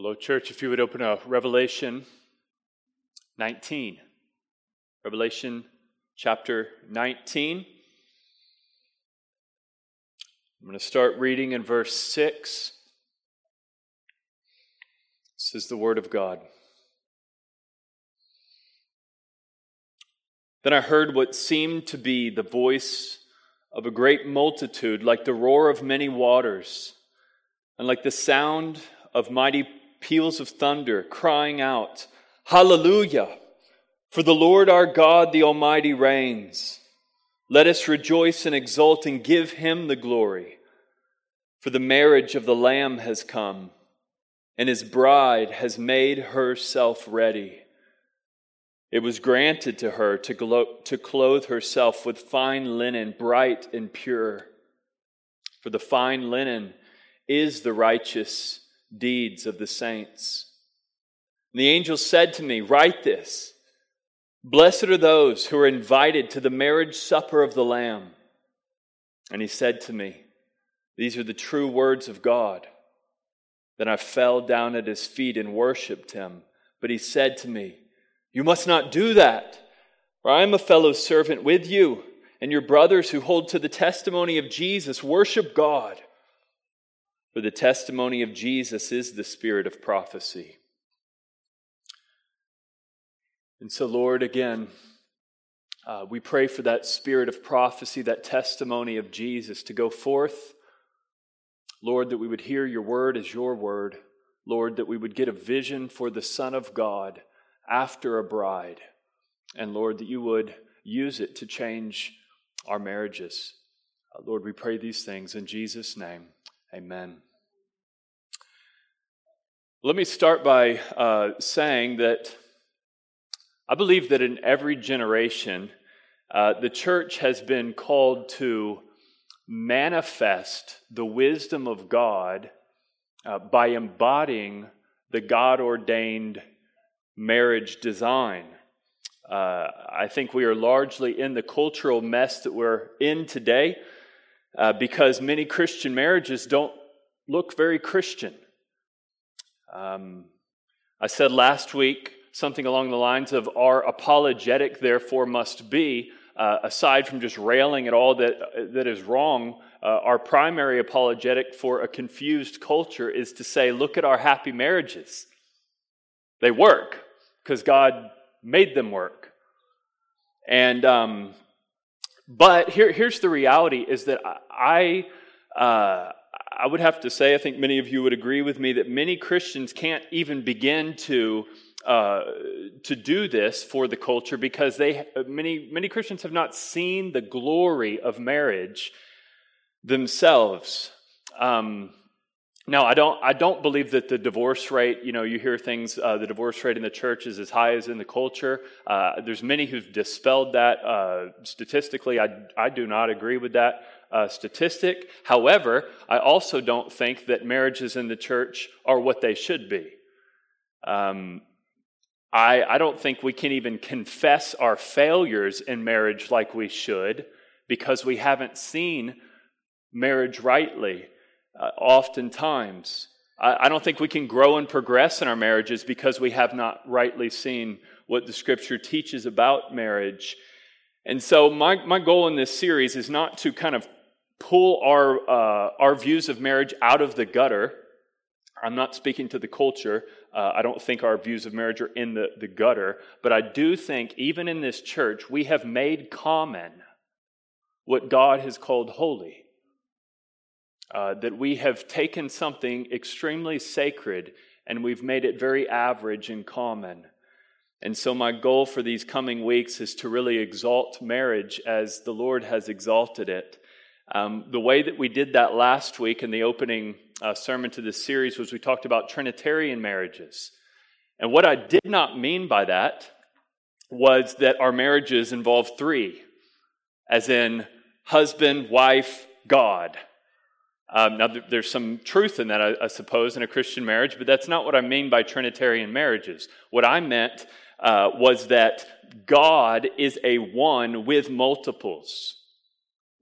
Hello, church. If you would open up Revelation 19. Revelation chapter 19. I'm going to start reading in verse 6. This is the Word of God. Then I heard what seemed to be the voice of a great multitude, like the roar of many waters, and like the sound of mighty peals of thunder, crying out, Hallelujah! For the Lord our God, the Almighty, reigns. Let us rejoice and exult and give him the glory. For the marriage of the Lamb has come, and his bride has made herself ready. It was granted to her to, glo- to clothe herself with fine linen, bright and pure. For the fine linen is the righteous deeds of the saints. And the angel said to me, Write this Blessed are those who are invited to the marriage supper of the Lamb. And he said to me, These are the true words of God. Then I fell down at his feet and worshiped him. But he said to me, You must not do that, for I am a fellow servant with you and your brothers who hold to the testimony of Jesus. Worship God. For the testimony of Jesus is the spirit of prophecy. And so, Lord, again, uh, we pray for that spirit of prophecy, that testimony of Jesus to go forth. Lord, that we would hear your word as your word. Lord, that we would get a vision for the Son of God after a bride. And Lord, that you would use it to change our marriages. Uh, Lord, we pray these things in Jesus' name. Amen. Let me start by uh, saying that I believe that in every generation, uh, the church has been called to manifest the wisdom of God uh, by embodying the God ordained marriage design. Uh, I think we are largely in the cultural mess that we're in today uh, because many Christian marriages don't look very Christian. Um, I said last week something along the lines of our apologetic, therefore, must be, uh, aside from just railing at all that, that is wrong, uh, our primary apologetic for a confused culture is to say, look at our happy marriages. They work because God made them work. And, um, but here, here's the reality is that I, uh, I would have to say, I think many of you would agree with me, that many Christians can't even begin to. Uh, to do this for the culture because they many many Christians have not seen the glory of marriage themselves. Um, now, I don't, I don't believe that the divorce rate, you know, you hear things, uh, the divorce rate in the church is as high as in the culture. Uh, there's many who've dispelled that uh, statistically. I, I do not agree with that uh, statistic. However, I also don't think that marriages in the church are what they should be. Um, I, I don't think we can even confess our failures in marriage like we should because we haven't seen marriage rightly uh, oftentimes. I, I don't think we can grow and progress in our marriages because we have not rightly seen what the scripture teaches about marriage. And so, my, my goal in this series is not to kind of pull our, uh, our views of marriage out of the gutter. I'm not speaking to the culture. Uh, I don't think our views of marriage are in the, the gutter. But I do think, even in this church, we have made common what God has called holy. Uh, that we have taken something extremely sacred and we've made it very average and common. And so, my goal for these coming weeks is to really exalt marriage as the Lord has exalted it. Um, the way that we did that last week in the opening uh, sermon to this series was we talked about Trinitarian marriages. And what I did not mean by that was that our marriages involve three, as in husband, wife, God. Um, now, there's some truth in that, I, I, suppose, in a Christian marriage, but that's not what I mean by Trinitarian marriages. What I meant uh, was that God is a one with multiples.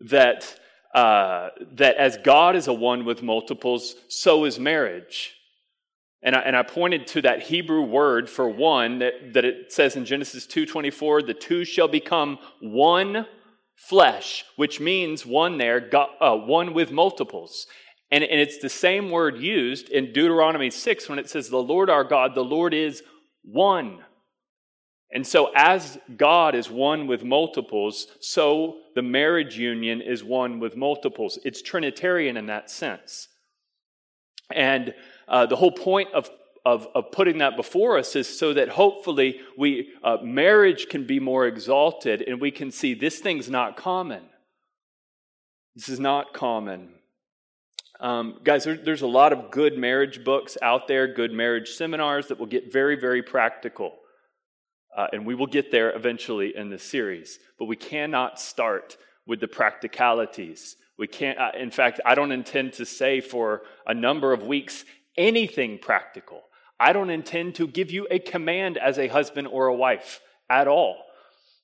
That, uh, that as God is a one with multiples, so is marriage. And I, and I pointed to that Hebrew word for one that, that it says in Genesis 2.24, the two shall become one flesh, which means one there, God, uh, one with multiples. And, and it's the same word used in Deuteronomy 6 when it says, the Lord our God, the Lord is one. And so, as God is one with multiples, so the marriage union is one with multiples. It's Trinitarian in that sense. And uh, the whole point of, of, of, putting that before us is so that hopefully we, uh, marriage can be more exalted and we can see this thing's not common. This is not common. Um, guys, there, there's a lot of good marriage books out there, good marriage seminars that will get very, very practical. Uh, and we will get there eventually in this series. But we cannot start with the practicalities. We can't, uh, in fact, I don't intend to say for a number of weeks anything practical. I don't intend to give you a command as a husband or a wife at all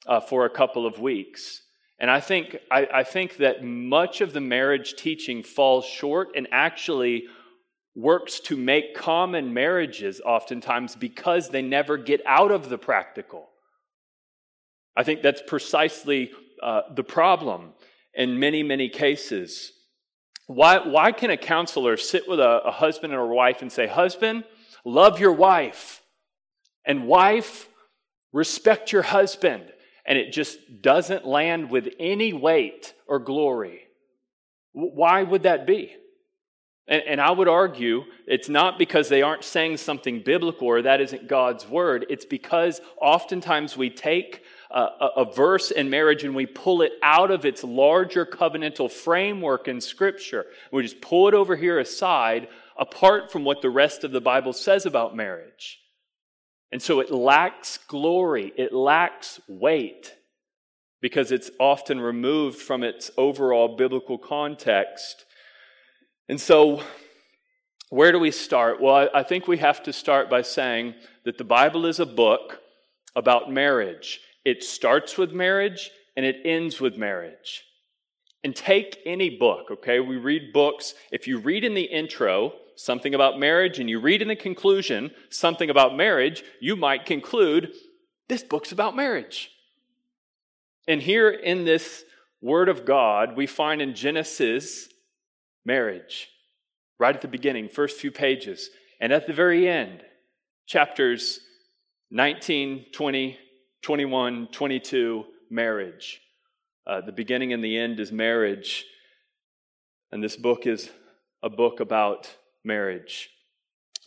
uh, for a couple of weeks. And I think, I, I think that much of the marriage teaching falls short and actually works to make common marriages oftentimes because they never get out of the practical. I think that's precisely uh, the problem in many, many cases. Why, why can a counselor sit with a, a husband and a wife and say, Husband, love your wife, and wife, respect your husband? And it just doesn't land with any weight or glory. Why would that be? And, and, I would argue it's not because they aren't saying something biblical or that isn't God's word. It's because oftentimes we take a, a verse in marriage and we pull it out of its larger covenantal framework in Scripture. We just pull it over here aside, apart from what the rest of the Bible says about marriage. And so it lacks glory, it lacks weight because it's often removed from its overall biblical context. And so, where do we start? Well, I think we have to start by saying that the Bible is a book about marriage. It starts with marriage and it ends with marriage. And take any book, okay? We read books. If you read in the intro something about marriage and you read in the conclusion something about marriage, you might conclude this book's about marriage. And here in this Word of God, we find in Genesis marriage, right at the beginning, first few pages. And at the very end, chapters 19, 20, 21, 22, marriage. Uh, the beginning and the end is marriage. And this book is a book about marriage.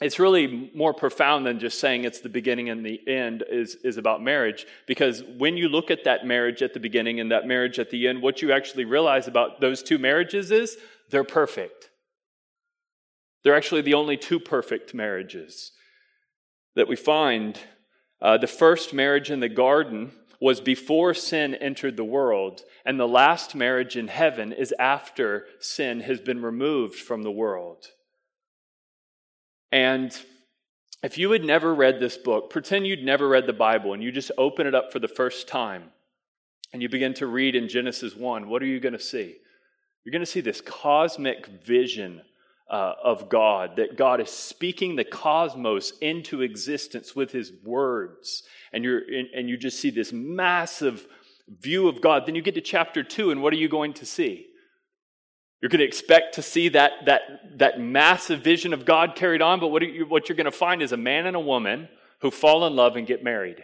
It's really more profound than just saying it's the beginning and the end is, is about marriage. Because when you look at that marriage at the beginning and that marriage at the end, what you actually realize about those two marriages is they're perfect. They're actually the only two perfect marriages that we find uh, the first marriage in the garden was before sin entered the world, and the last marriage in heaven is after sin has been removed from the world. And if you had never read this book, pretend you'd never read the Bible, and you just open it up for the first time, and you begin to read in Genesis 1, what are you going to see? You're going to see this cosmic vision uh, of God, that God is speaking the cosmos into existence with his words. And, you're, and you just see this massive view of God. Then you get to chapter two, and what are you going to see? You're going to expect to see that, that, that massive vision of God carried on, but what, you, what you're going to find is a man and a woman who fall in love and get married.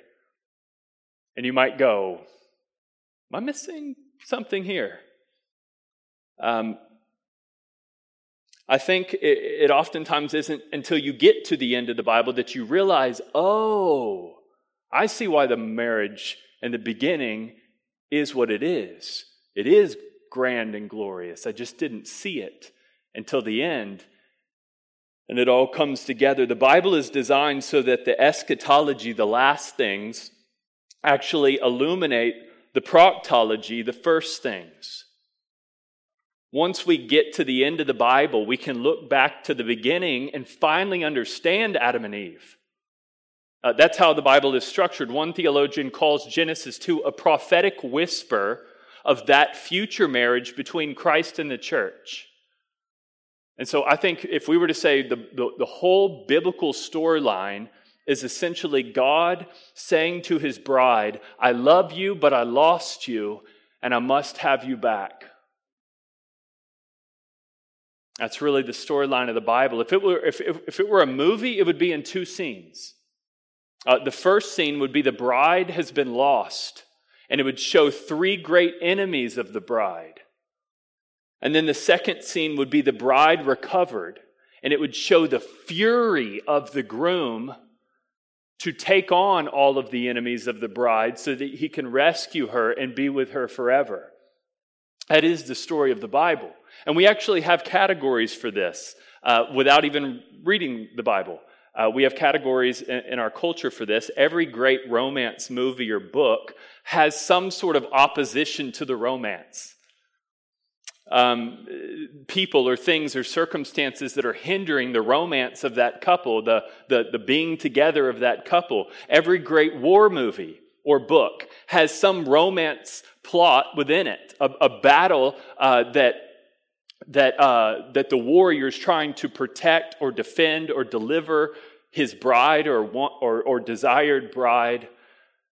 And you might go, Am I missing something here? Um, I think it, it oftentimes isn't until you get to the end of the Bible that you realize, oh, I see why the marriage in the beginning is what it is. It is grand and glorious. I just didn't see it until the end. And it all comes together. The Bible is designed so that the eschatology, the last things, actually illuminate the protology, the first things. Once we get to the end of the Bible, we can look back to the beginning and finally understand Adam and Eve. Uh, that's how the Bible is structured. One theologian calls Genesis 2 a prophetic whisper of that future marriage between Christ and the church. And so I think if we were to say the, the, the whole biblical storyline is essentially God saying to his bride, I love you, but I lost you, and I must have you back. That's really the storyline of the Bible. If it, were, if, if, if, it were a movie, it would be in two scenes. Uh, the first scene would be the bride has been lost, and it would show three great enemies of the bride. And then the second scene would be the bride recovered, and it would show the fury of the groom to take on all of the enemies of the bride so that he can rescue her and be with her forever. That is the story of the Bible. And we actually have categories for this uh, without even reading the Bible. Uh, we have categories in, in, our culture for this. Every great romance movie or book has some sort of opposition to the romance um, people or things or circumstances that are hindering the romance of that couple, the, the, the being together of that couple. Every great war movie or book has some romance plot within it, a, a battle uh, that that uh, that the warrior is trying to protect or defend or deliver his bride or, want, or or desired bride,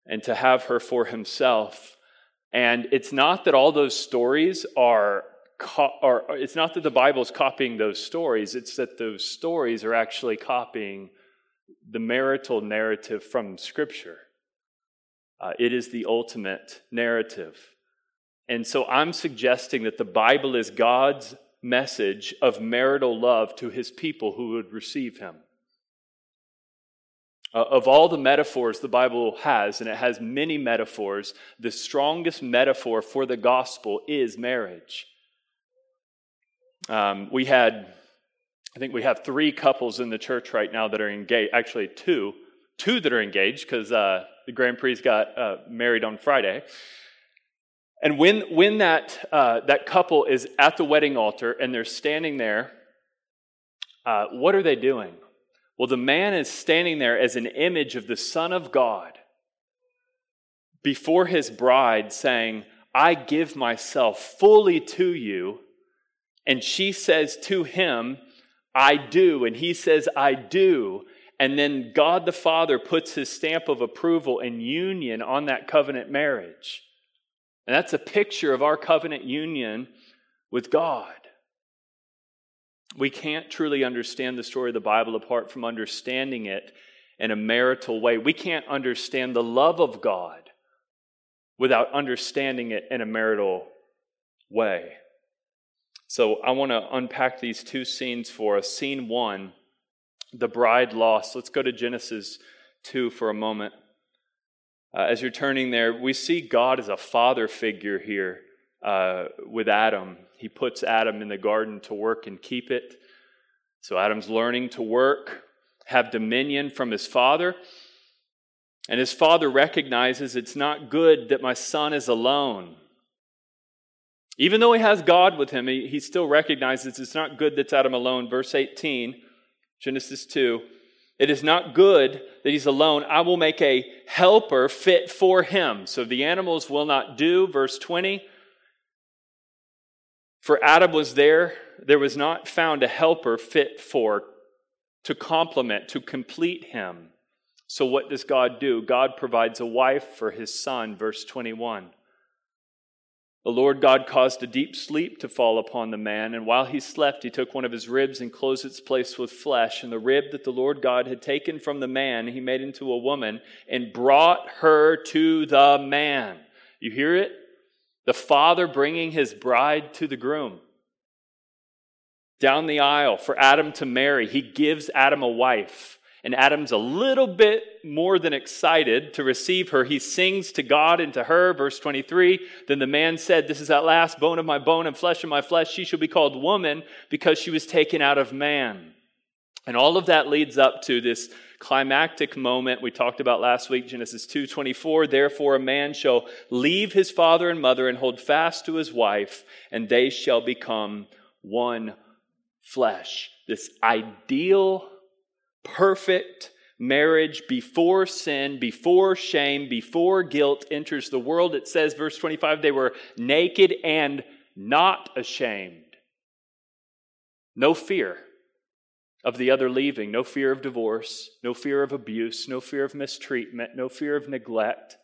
and to have her for himself. And it's not that all those stories are co- or it's not that the Bible is copying those stories, it's that those stories are actually copying the marital narrative from Scripture. Uh, it is the ultimate narrative. And so I'm suggesting that the Bible is God's message of marital love to his people who would receive him. Uh, of all the metaphors the Bible has, and it has many metaphors, the strongest metaphor for the gospel is marriage. Um, we had, I think we have three couples in the church right now that are engaged. Actually, two, two that are engaged because uh, the Grand Prix got uh, married on Friday. And when when that uh, that couple is at the wedding altar and they're standing there, uh, what are they doing? Well, the man is standing there as an image of the Son of God before his bride, saying, "I give myself fully to you." And she says to him, I do. And he says, I do. And then God the Father puts his stamp of approval and union on that covenant marriage. And that's a picture of our covenant union with God. We can't truly understand the story of the Bible apart from understanding it in a marital way. We can't understand the love of God without understanding it in a marital way. So I want to unpack these two scenes for us. Scene one, the bride lost. Let's go to Genesis 2 for a moment. Uh, as you're turning there, we see God as a father figure here uh, with Adam. He puts Adam in the garden to work and keep it. So Adam's learning to work, have dominion from his father. And his father recognizes it's not good that my son is alone. Even though he has God with him, he, he still recognizes it's not good that's Adam alone. Verse 18, Genesis 2. It is not good that he's alone. I will make a helper fit for him. So the animals will not do. Verse 20. For Adam was there, there was not found a helper fit for, to complement, to complete him. So what does God do? God provides a wife for his son. Verse 21. The Lord God caused a deep sleep to fall upon the man, and while he slept, he took one of his ribs and closed its place with flesh. And the rib that the Lord God had taken from the man, he made into a woman and brought her to the man. You hear it? The father bringing his bride to the groom. Down the aisle for Adam to marry, he gives Adam a wife. And Adam's a little bit more than excited to receive her. He sings to God and to her. Verse 23 Then the man said, This is at last bone of my bone and flesh of my flesh. She shall be called woman because she was taken out of man. And all of that leads up to this climactic moment we talked about last week Genesis 2:24 therefore a man shall leave his father and mother and hold fast to his wife and they shall become one flesh this ideal perfect marriage before sin, before shame, before guilt enters the world. It says, verse 25, they were naked and not ashamed. No fear of the other leaving, no fear of divorce, no fear of abuse, no fear of mistreatment, no fear of neglect,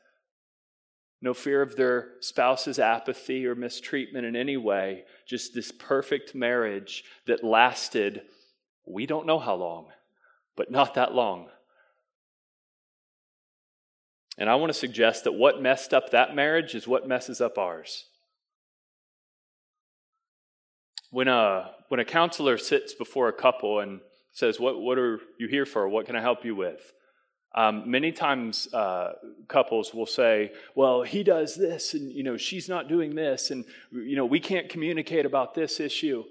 no fear of their spouse's apathy or mistreatment in any way. Just this perfect marriage that lasted, we don't know how long, but not that long. And I want to suggest that what messed up that marriage is what messes up ours. When a, when a counselor sits before a couple and says, What, what are you here for? What can I help you with? Um, many times uh, couples will say, Well, he does this, and you know, she's not doing this, and you know, we can't communicate about this issue.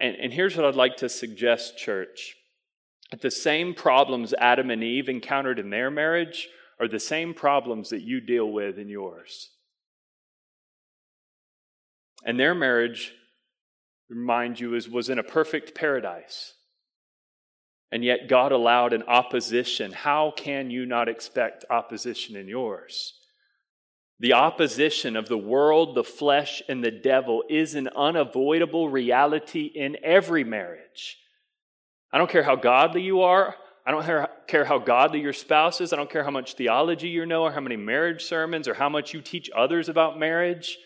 And, and here's what I'd like to suggest, church. The same problems Adam and Eve encountered in their marriage are the same problems that you deal with in yours. And their marriage, remind you, is, was in a perfect paradise. And yet God allowed an opposition. How can you not expect opposition in yours? The opposition of the world, the flesh, and the devil is an unavoidable reality in every marriage. I don't care how godly you are. I don't care how godly your spouse is. I don't care how much theology you know or how many marriage sermons or how much you teach others about marriage.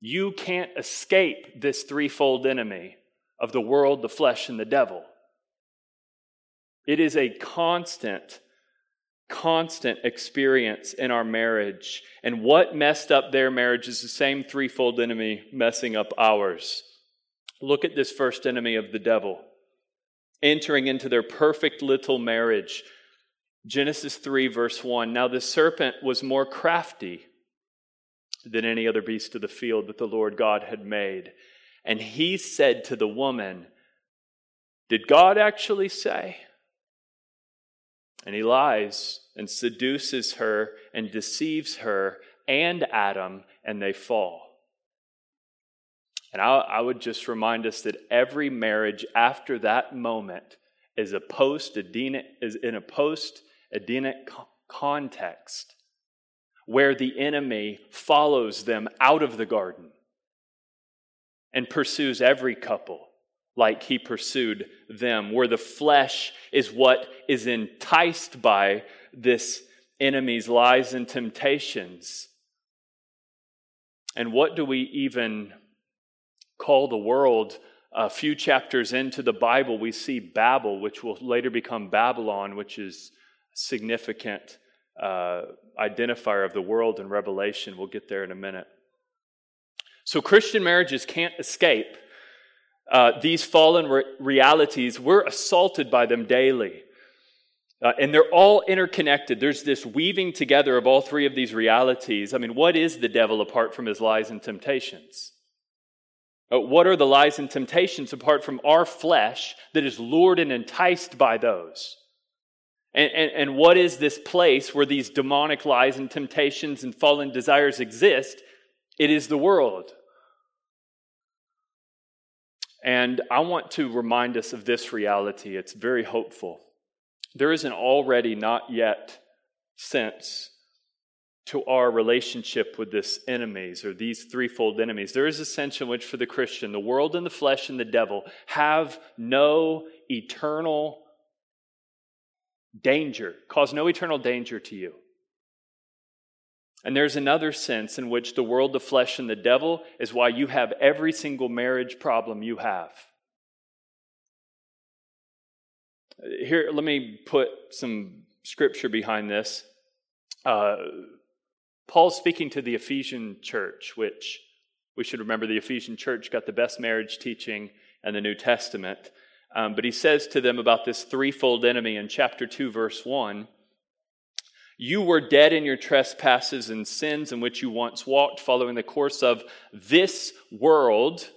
You can't escape this threefold enemy of the world, the flesh, and the devil. It is a constant, constant experience in our marriage. And what messed up their marriage is the same threefold enemy messing up ours. Look at this first enemy of the devil entering into their perfect little marriage. Genesis 3, verse 1. Now the serpent was more crafty than any other beast of the field that the Lord God had made. And he said to the woman, Did God actually say? And he lies and seduces her and deceives her and Adam, and they fall. And I, I would just remind us that every marriage after that moment is a post is in a post Edenic context where the enemy follows them out of the garden and pursues every couple like he pursued them, where the flesh is what is enticed by this enemy's lies and temptations. And what do we even call the world. A few chapters into the Bible, we see Babel, which will later become Babylon, which is a significant uh, identifier of the world in Revelation. We'll get there in a minute. So, Christian marriages can't escape uh, these fallen re- realities. We're assaulted by them daily. Uh, and they're all interconnected. There's this weaving together of all three of these realities. I mean, what is the devil apart from his lies and temptations? Uh, what are the lies and temptations apart from our flesh that is lured and enticed by those? And, and, and what is this place where these demonic lies and temptations and fallen desires exist? It is the world. And I want to remind us of this reality. It's very hopeful. There is an already not yet sense to our relationship with this enemies or these threefold enemies. There is a sense in which, for the Christian, the world and the flesh and the devil have no eternal danger, cause no eternal danger to you. And there's another sense in which the world, the flesh, and the devil is why you have every single marriage problem you have. Here, let me put some scripture behind this. Uh, Paul's speaking to the Ephesian church, which we should remember the Ephesian church got the best marriage teaching in the New Testament. Um, but he says to them about this threefold enemy in chapter 2, verse 1 You were dead in your trespasses and sins in which you once walked, following the course of this world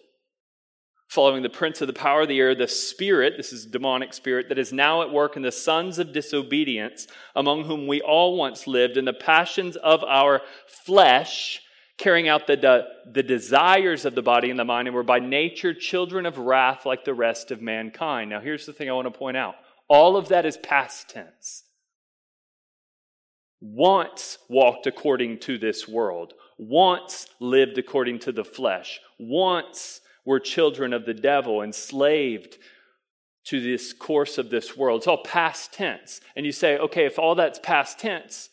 following the prince of the power of the air, the spirit, this is demonic spirit, that is now at work in the sons of disobedience, among whom we all once lived in the passions of our flesh, carrying out the, the, the desires of the body and the mind, and were by nature children of wrath like the rest of mankind. Now, here's the thing I want to point out all of that is past tense. Once walked according to this world, once lived according to the flesh, once We're children of the devil, enslaved to this course of this world. It's all past tense. And you say, okay, if all that's past tense,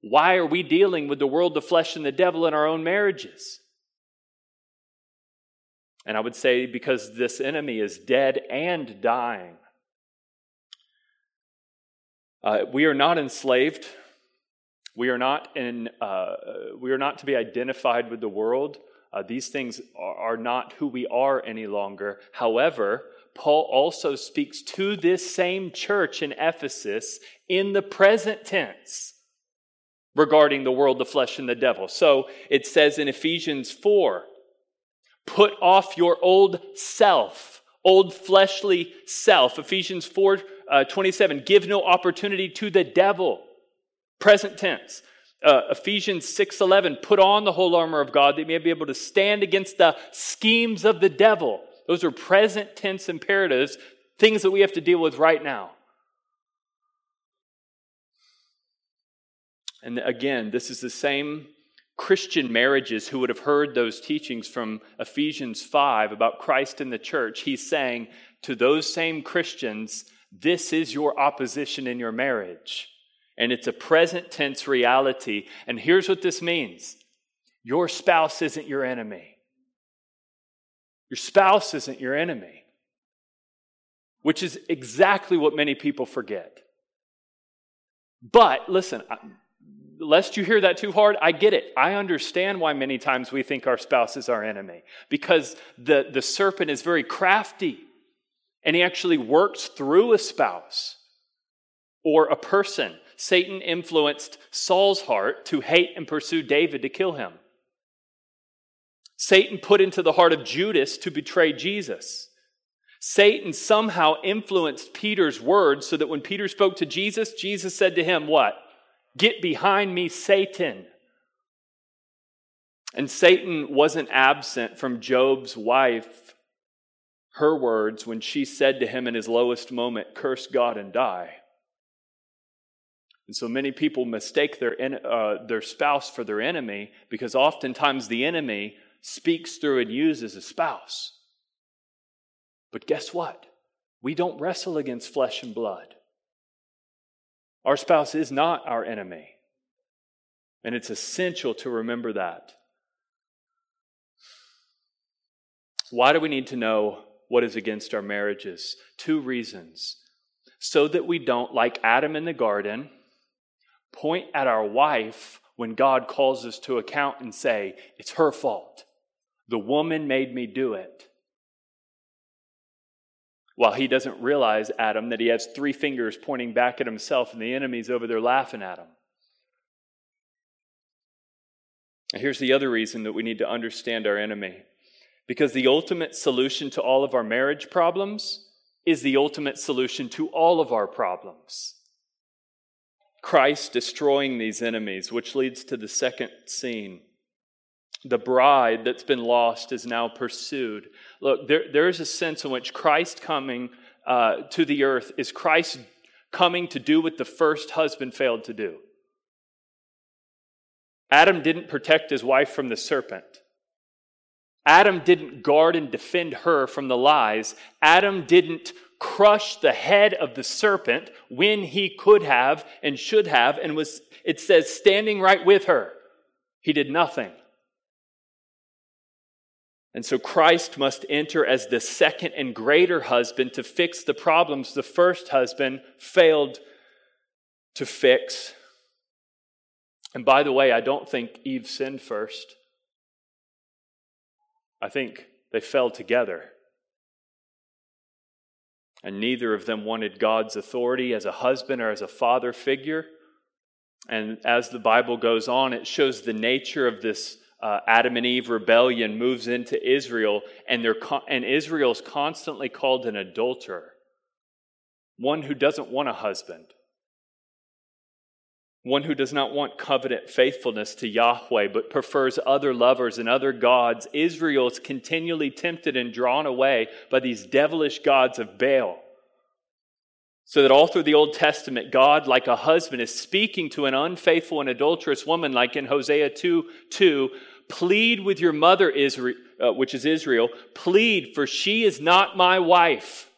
why are we dealing with the world, the flesh, and the devil in our own marriages? And I would say because this enemy is dead and dying. Uh, we are not enslaved. We are not in. Uh, we are not to be identified with the world. Uh, these things are, not who we are any longer. However, Paul also speaks to this same church in Ephesus in the present tense regarding the world, the flesh, and the devil. So it says in Ephesians 4 put off your old self, old fleshly self. Ephesians 4 uh, 27 give no opportunity to the devil. Present tense. Uh, Ephesians 6:11 put on the whole armor of God that you may be able to stand against the schemes of the devil. Those are present tense imperatives, things that we have to deal with right now. And again, this is the same Christian marriages who would have heard those teachings from Ephesians 5 about Christ and the church. He's saying to those same Christians, this is your opposition in your marriage. And it's a present tense reality. And here's what this means your spouse isn't your enemy. Your spouse isn't your enemy, which is exactly what many people forget. But listen, lest you hear that too hard, I get it. I understand why many times we think our spouse is our enemy because the, the serpent is very crafty and he actually works through a spouse or a person. Satan influenced Saul's heart to hate and pursue David to kill him. Satan put into the heart of Judas to betray Jesus. Satan somehow influenced Peter's words so that when Peter spoke to Jesus, Jesus said to him, What? Get behind me, Satan. And Satan wasn't absent from Job's wife, her words, when she said to him in his lowest moment, Curse God and die. And so many people mistake their, uh, their spouse for their enemy because oftentimes the enemy speaks through and uses a spouse. But guess what? We don't wrestle against flesh and blood. Our spouse is not our enemy. And it's essential to remember that. Why do we need to know what is against our marriages? Two reasons. So that we don't, like Adam in the garden, point at our wife when God calls us to account and say, It's her fault. The woman made me do it. While he doesn't realize, Adam, that he has three fingers pointing back at himself and the enemy's over there laughing at him. And here's the other reason that we need to understand our enemy. Because the ultimate solution to all of our marriage problems is the ultimate solution to all of our problems. Christ destroying these enemies, which leads to the second scene. The bride that's been lost is now pursued. Look, there, there is a sense in which Christ coming uh, to the earth is Christ coming to do what the first husband failed to do. Adam didn't protect his wife from the serpent. Adam didn't guard and defend her from the lies. Adam didn't crush the head of the serpent when he could have and should have and was, it says, standing right with her. He did nothing. And so Christ must enter as the second and greater husband to fix the problems the first husband failed to fix. And by the way, I don't think Eve sinned first. I think they fell together. And neither of them wanted God's authority as a husband or as a father figure. And as the Bible goes on, it shows the nature of this uh, Adam and Eve rebellion moves into Israel, and, they're con- and Israel's constantly called an adulterer, one who doesn't want a husband, one who does not want covenant faithfulness to Yahweh, but prefers other lovers and other gods. Israel is continually tempted and drawn away by these devilish gods of Baal. So that all through the Old Testament, God, like a husband, is speaking to an unfaithful and adulterous woman, like in Hosea 2 2, plead with your mother, Israel, uh, which is Israel, plead, for she is not my wife,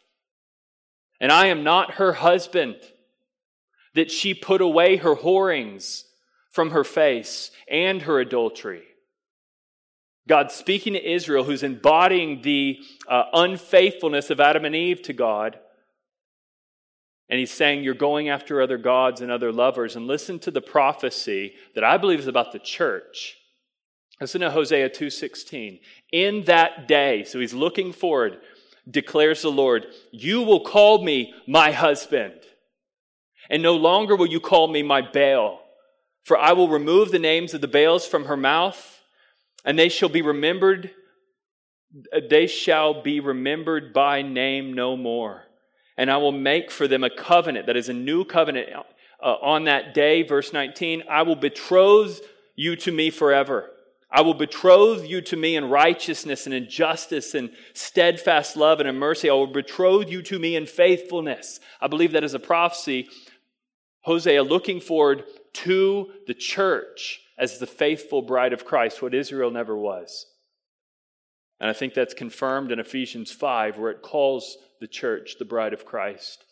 and I am not her husband, that she put away her whorings from her face and her adultery. God speaking to Israel, who's embodying the uh, unfaithfulness of Adam and Eve to God. And he's saying, You're going after other gods and other lovers. And listen to the prophecy that I believe is about the church. Listen to Hosea 2:16. In that day, so he's looking forward, declares the Lord, you will call me my husband, and no longer will you call me my Baal, for I will remove the names of the Baals from her mouth, and they shall be remembered they shall be remembered by name no more. And I will make for them a covenant that is a new covenant uh, on that day verse 19, I will betroth you to me forever. I will betroth you to me in righteousness and in justice and steadfast love and in mercy. I will betroth you to me in faithfulness. I believe that is a prophecy. Hosea looking forward to the church as the faithful bride of Christ, what Israel never was. And I think that's confirmed in Ephesians 5, where it calls the church the bride of Christ.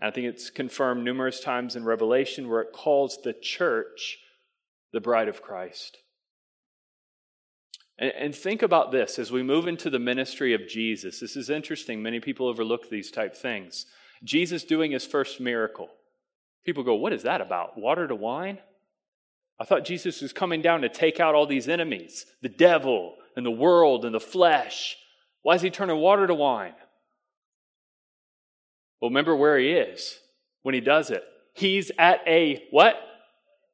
And I think it's confirmed numerous times in Revelation, where it calls the church the bride of Christ. And, and think about this as we move into the ministry of Jesus. This is interesting. Many people overlook these type things. Jesus doing his first miracle. People go, What is that about? Water to wine? I thought Jesus was coming down to take out all these enemies the devil and the world and the flesh. Why is he turning water to wine? Well, remember where he is when he does it. He's at a what?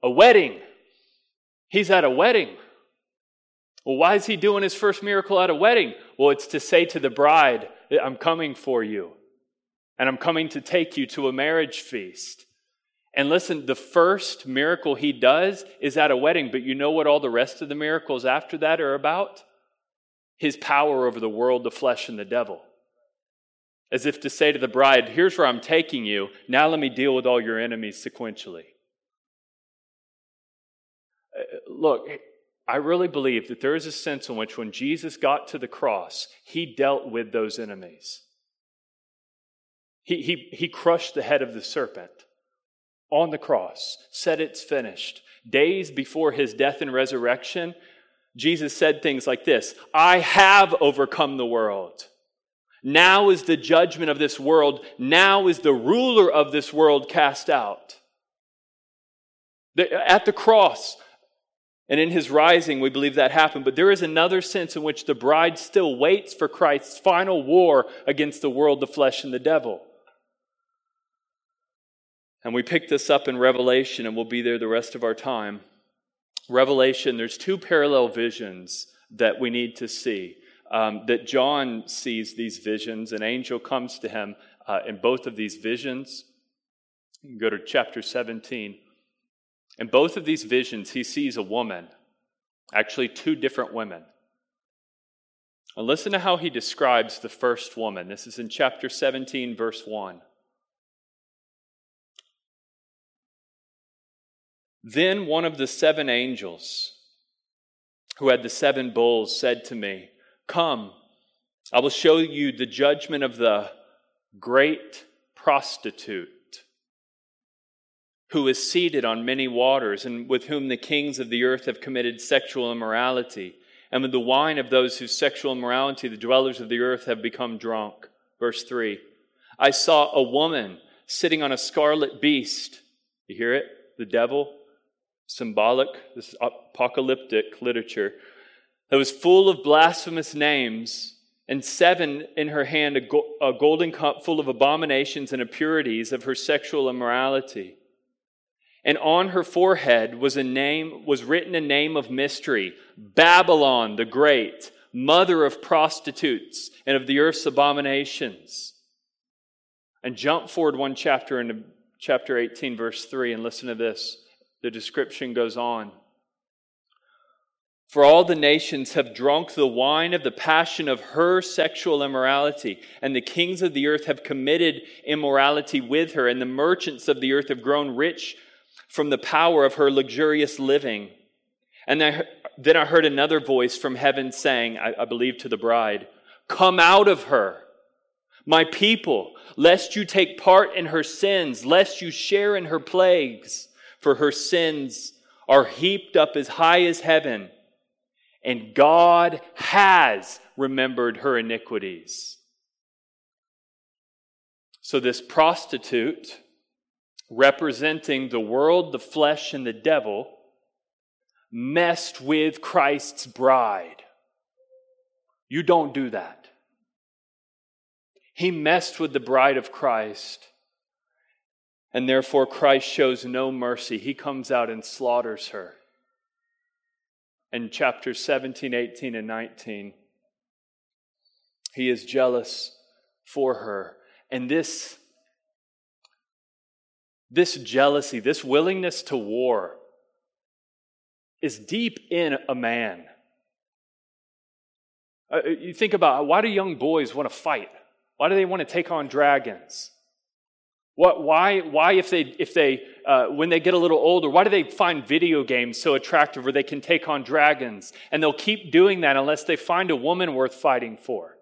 A wedding. He's at a wedding. Well, why is he doing his first miracle at a wedding? Well, it's to say to the bride, I'm coming for you, and I'm coming to take you to a marriage feast. And listen, the first miracle he does is at a wedding, but you know what all the rest of the miracles after that are about? His power over the world, the flesh, and the devil. As if to say to the bride, Here's where I'm taking you. Now let me deal with all your enemies sequentially. Uh, look, I really believe that there is a sense in which when Jesus got to the cross, he dealt with those enemies. He, he, he crushed the head of the serpent on the cross, said it's finished. Days before his death and resurrection, Jesus said things like this I have overcome the world. Now is the judgment of this world. Now is the ruler of this world cast out. At the cross, and in his rising, we believe that happened. But there is another sense in which the bride still waits for Christ's final war against the world, the flesh, and the devil. And we pick this up in Revelation, and we'll be there the rest of our time. Revelation, there's two parallel visions that we need to see. Um, that John sees these visions, an angel comes to him uh, in both of these visions. You can go to chapter 17. In both of these visions, he sees a woman, actually, two different women. And listen to how he describes the first woman. This is in chapter 17, verse 1. Then one of the seven angels who had the seven bowls said to me, Come, I will show you the judgment of the great prostitute who is seated on many waters, and with whom the kings of the earth have committed sexual immorality, and with the wine of those whose sexual immorality the dwellers of the earth have become drunk. Verse 3 I saw a woman sitting on a scarlet beast. You hear it? The devil. Symbolic, this apocalyptic literature. That was full of blasphemous names, and seven in her hand a, go- a golden cup full of abominations and impurities of her sexual immorality and on her forehead was a name was written a name of mystery babylon the great mother of prostitutes and of the earth's abominations and jump forward one chapter into chapter 18 verse 3 and listen to this the description goes on for all the nations have drunk the wine of the passion of her sexual immorality, and the kings of the earth have committed immorality with her, and the merchants of the earth have grown rich from the power of her luxurious living. And then I heard another voice from heaven saying, I, believe to the bride, Come out of her, my people, lest you take part in her sins, lest you share in her plagues, for her sins are heaped up as high as heaven, and God has remembered her iniquities. So, this prostitute, representing the world, the flesh, and the devil, messed with Christ's bride. You don't do that. He messed with the bride of Christ. And therefore, Christ shows no mercy. He comes out and slaughters her. In chapters 17, 18, and 19, he is jealous for her. And this, this jealousy, this willingness to war, is deep in a man. Uh, you think about why do young boys want to fight? Why do they want to take on dragons? What, why, why, if they, if they uh, when they get a little older, why do they find video games so attractive where they can take on dragons? And they'll keep doing that unless they find a woman worth fighting for.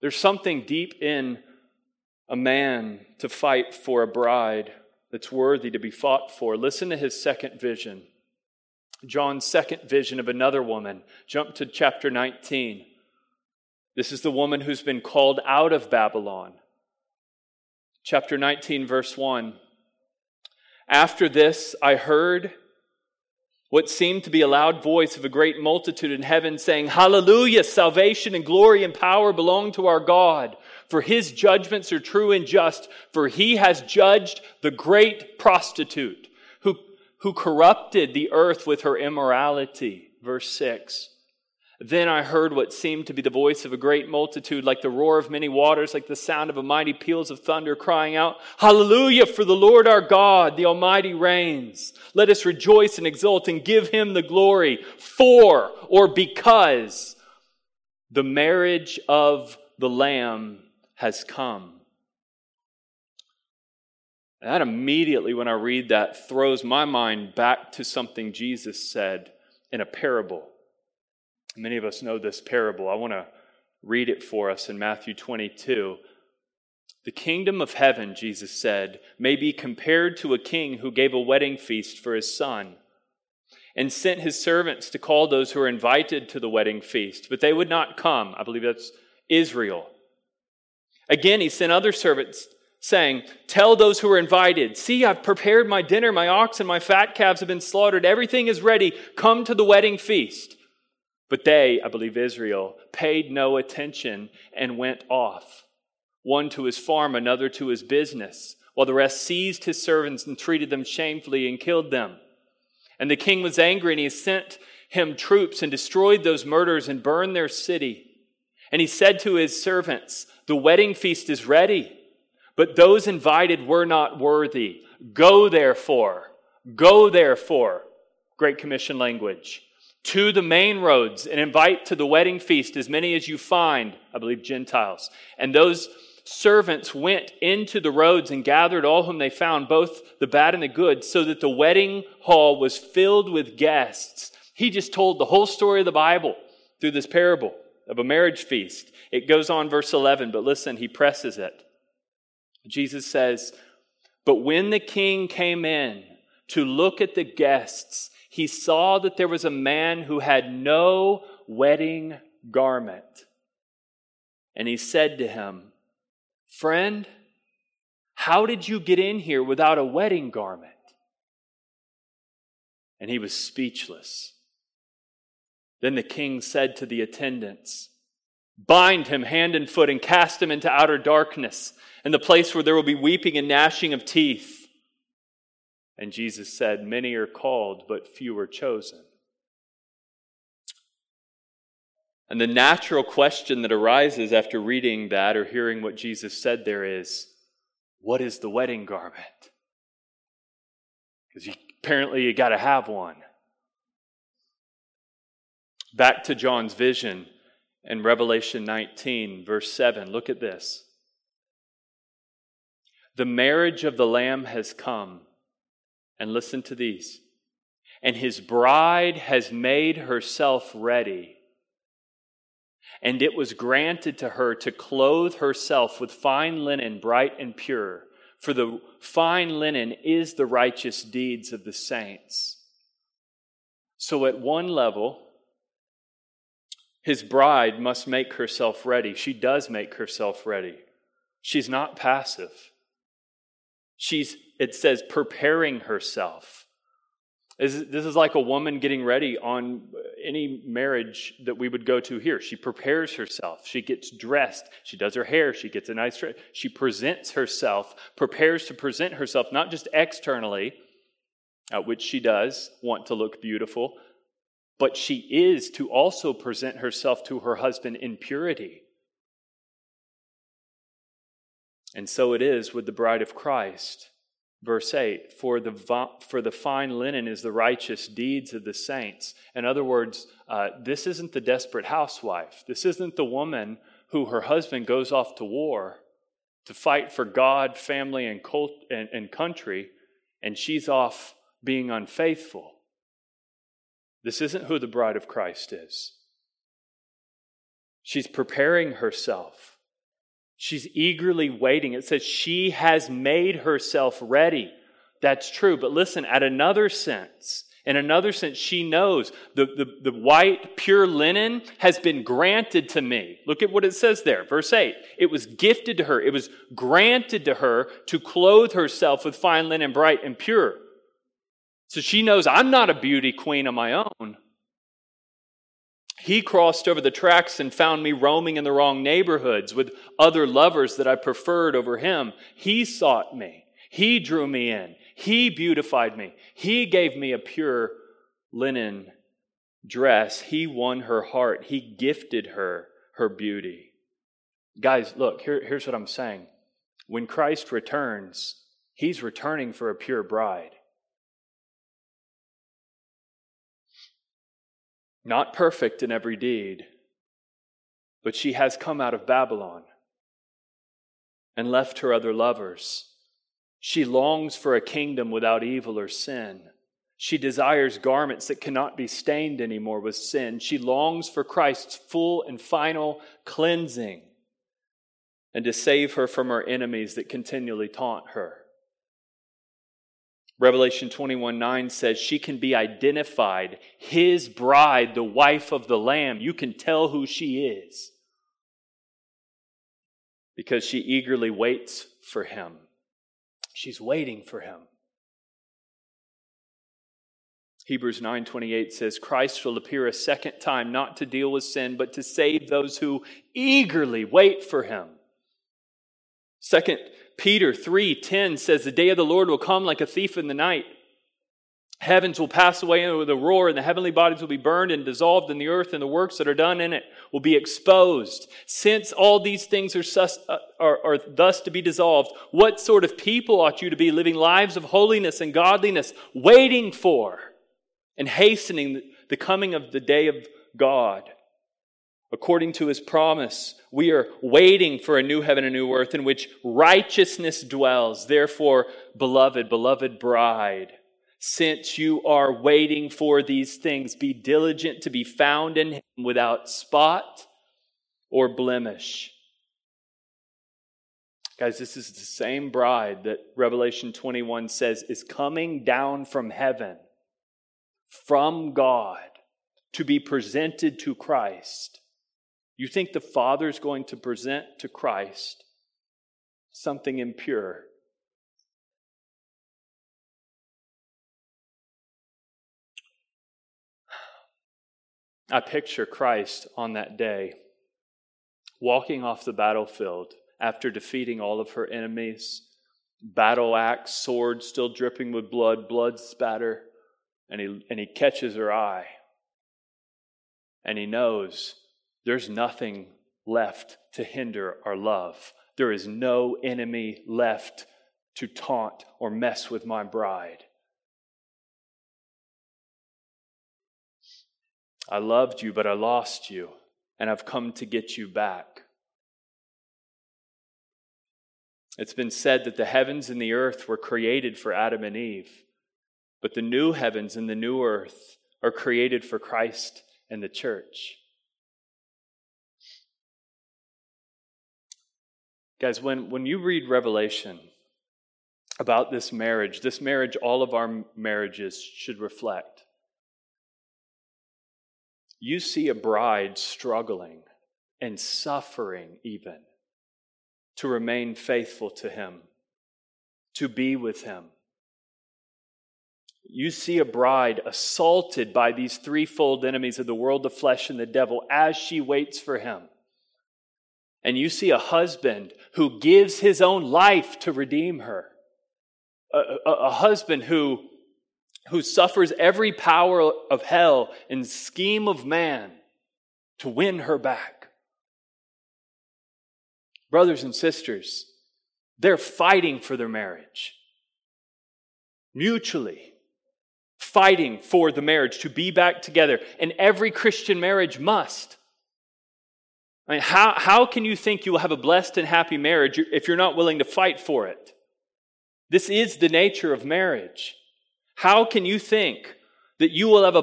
There's something deep in a man to fight for a bride that's worthy to be fought for. Listen to his second vision. John's second vision of another woman. Jump to chapter 19. This is the woman who's been called out of Babylon. Chapter 19, verse 1. After this, I heard what seemed to be a loud voice of a great multitude in heaven saying, Hallelujah! Salvation and glory and power belong to our God for his judgments are true and just, for he has judged the great prostitute who, who corrupted the earth with her immorality. Verse 6. Then I heard what seemed to be the voice of a great multitude, like the roar of many waters, like the sound of a mighty peals of thunder, crying out, Hallelujah, for the Lord our God, the Almighty reigns. Let us rejoice and exult and give him the glory, for or because the marriage of the Lamb has come. That immediately, when I read that, throws my mind back to something Jesus said in a parable. Many of us know this parable. I want to read it for us in Matthew 22. The kingdom of heaven, Jesus said, may be compared to a king who gave a wedding feast for his son and sent his servants to call those who were invited to the wedding feast, but they would not come. I believe that's Israel. Again, he sent other servants saying, Tell those who are invited, See, I've prepared my dinner, my ox and my fat calves have been slaughtered, everything is ready, come to the wedding feast. But they, I believe Israel, paid no attention and went off, one to his farm, another to his business, while the rest seized his servants and treated them shamefully and killed them. And the king was angry, and he sent him troops and destroyed those murderers and burned their city. And he said to his servants, The wedding feast is ready, but those invited were not worthy. Go therefore, go therefore, Great Commission language, to the main roads and invite to the wedding feast as many as you find, I believe Gentiles. And those servants went into the roads and gathered all whom they found, both the bad and the good, so that the wedding hall was filled with guests. He just told the whole story of the Bible through this parable of a marriage feast. It goes on, verse 11, but listen, he presses it. Jesus says, But when the king came in to look at the guests, he saw that there was a man who had no wedding garment. And he said to him, Friend, how did you get in here without a wedding garment? And he was speechless. Then the king said to the attendants, Bind him hand and foot and cast him into outer darkness, in the place where there will be weeping and gnashing of teeth. And Jesus said, Many are called, but few are chosen. And the natural question that arises after reading that or hearing what Jesus said there is, What is the wedding garment? Because apparently you got to have one. Back to John's vision in Revelation 19, verse 7. Look at this. The marriage of the Lamb has come. And listen to these. and his bride has made herself ready. And it was granted to her to clothe herself with fine linen, bright and pure, for the fine linen is the righteous deeds of the saints. So, at one level, his bride must make herself ready. She does make herself ready. She's not passive. She's, it says, preparing herself. This is like a woman getting ready on any marriage that we would go to here. She prepares herself. She gets dressed. She does her hair. She gets a nice dress. She presents herself, prepares to present herself, not just externally, at which she does want to look beautiful, but she is to also present herself to her husband in purity. And so it is with the bride of Christ. Verse 8 for the, for the fine linen is the righteous deeds of the saints. In other words, uh, this isn't the desperate housewife. This isn't the woman who her husband goes off to war to fight for God, family, and, cult, and, and country, and she's off being unfaithful. This isn't who the bride of Christ is. She's preparing herself She's eagerly waiting. It says she has made herself ready. That's true. But listen, at another sense, in another sense, she knows the, the, the white, pure linen has been granted to me. Look at what it says there. Verse 8. It was gifted to her. It was granted to her to clothe herself with fine linen, bright and pure. So she knows I'm not a beauty queen of my own. He crossed over the tracks and found me roaming in the wrong neighborhoods with other lovers that I preferred over him. He sought me. He drew me in. He beautified me. He gave me a pure linen dress. He won her heart. He gifted her her beauty. Guys, look, here, here's what I'm saying. When Christ returns, he's returning for a pure bride. Not perfect in every deed, but she has come out of Babylon and left her other lovers. She longs for a kingdom without evil or sin. She desires garments that cannot be stained anymore with sin. She longs for Christ's full and final cleansing and to save her from her enemies that continually taunt her. Revelation 21 9 says she can be identified, his bride, the wife of the Lamb. You can tell who she is because she eagerly waits for him. She's waiting for him. Hebrews 9:28 says Christ will appear a second time not to deal with sin but to save those who eagerly wait for him. Second Peter 3:10 says the day of the Lord will come like a thief in the night. Heavens will pass away with a roar, and the heavenly bodies will be burned and dissolved in the earth, and the works that are done in it will be exposed. Since all these things are, sus, uh, are, are thus to be dissolved, what sort of people ought you to be living lives of holiness and godliness, waiting for and hastening the coming of the day of God? According to his promise, we are waiting for a new heaven and new earth in which righteousness dwells. Therefore, beloved, beloved bride, since you are waiting for these things, be diligent to be found in him without spot or blemish. Guys, this is the same bride that Revelation 21 says is coming down from heaven, from God, to be presented to Christ. You think the Father is going to present to Christ something impure? I picture Christ on that day walking off the battlefield after defeating all of her enemies, battle axe, sword still dripping with blood, blood spatter, and he, and he catches her eye. And he knows there's nothing left to hinder our love. There is no enemy left to taunt or mess with my bride. I loved you, but I lost you, and I've come to get you back. It's been said that the heavens and the earth were created for Adam and Eve. but the new heavens and the new earth are created for Christ and the church. Guys, when, when you read Revelation about this marriage, this marriage all of our marriages should reflect, you see a bride struggling and suffering even to remain faithful to Him, to be with Him. You see a bride assaulted by these threefold enemies of the world, the flesh, and the devil as she waits for Him. And you see a husband who gives his own life to redeem her. A, a, a husband who, who suffers every power of hell and scheme of man to win her back. Brothers and sisters, they're fighting for their marriage. Mutually fighting for the marriage to be back together. And every Christian marriage must. I mean, how, how can you think you will have a blessed and happy marriage if you're not willing to fight for it? This is the nature of marriage. How can you think that you will have a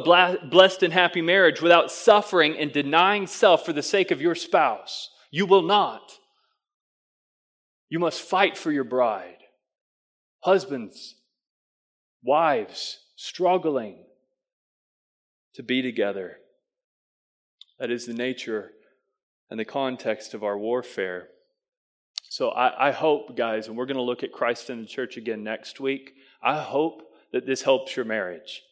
blessed and happy marriage without suffering and denying self for the sake of your spouse? You will not. You must fight for your bride. Husbands, wives, struggling to be together. That is the nature and the context of our warfare. So I, I hope, guys, and we're going to look at Christ in the church again next week. I hope that this helps your marriage.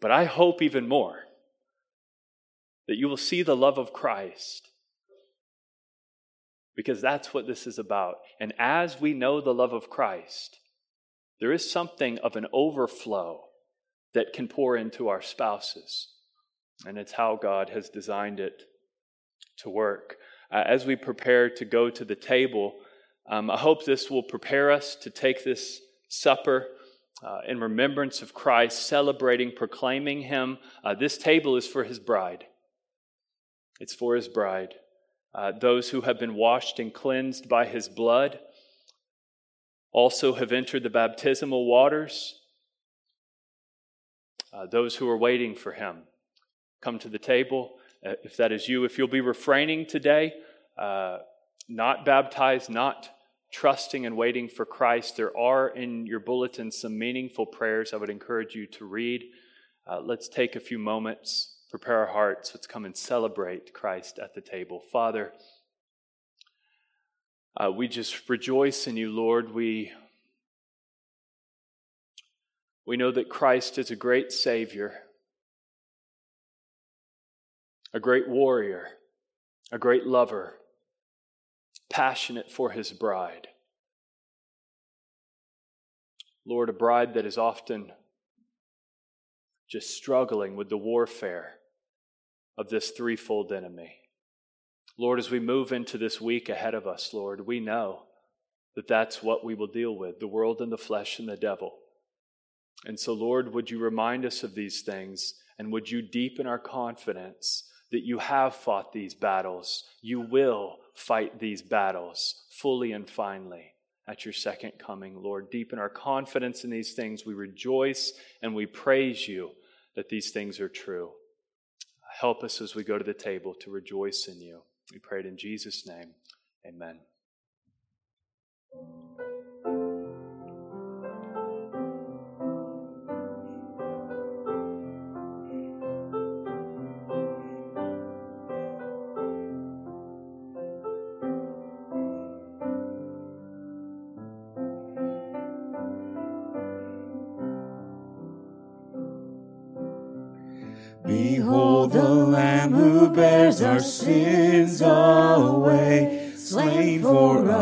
But I hope even more that you will see the love of Christ because that's what this is about. And as we know the love of Christ, there is something of an overflow that can pour into our spouses. And it's how God has designed it to work. Uh, as we prepare to go to the table, um, I hope this will prepare us to take this supper uh, in remembrance of Christ, celebrating, proclaiming Him. Uh, this table is for His bride. It's for His bride. Uh, those who have been washed and cleansed by His blood also have entered the baptismal waters. Uh, those who are waiting for him come to the table. Uh, if that is you, if you'll be refraining today, uh, not baptized, not trusting and waiting for Christ, there are in your bulletin some meaningful prayers I would encourage you to read. Uh, let's take a few moments, prepare our hearts. Let's come and celebrate Christ at the table. Father, uh, we just rejoice in you, Lord. We, we know that Christ is a great Savior, a great warrior, a great lover, passionate for his bride. Lord, a bride that is often just struggling with the warfare of this threefold enemy. Lord, as we move into this week ahead of us, Lord, we know that that's what we will deal with the world and the flesh and the devil. And so, Lord, would you remind us of these things and would you deepen our confidence that you have fought these battles? You will fight these battles fully and finally at your second coming, Lord. Deepen our confidence in these things. We rejoice and we praise you that these things are true. Help us as we go to the table to rejoice in you. We pray it in Jesus' name. Amen. Bears our sins away, slain for us.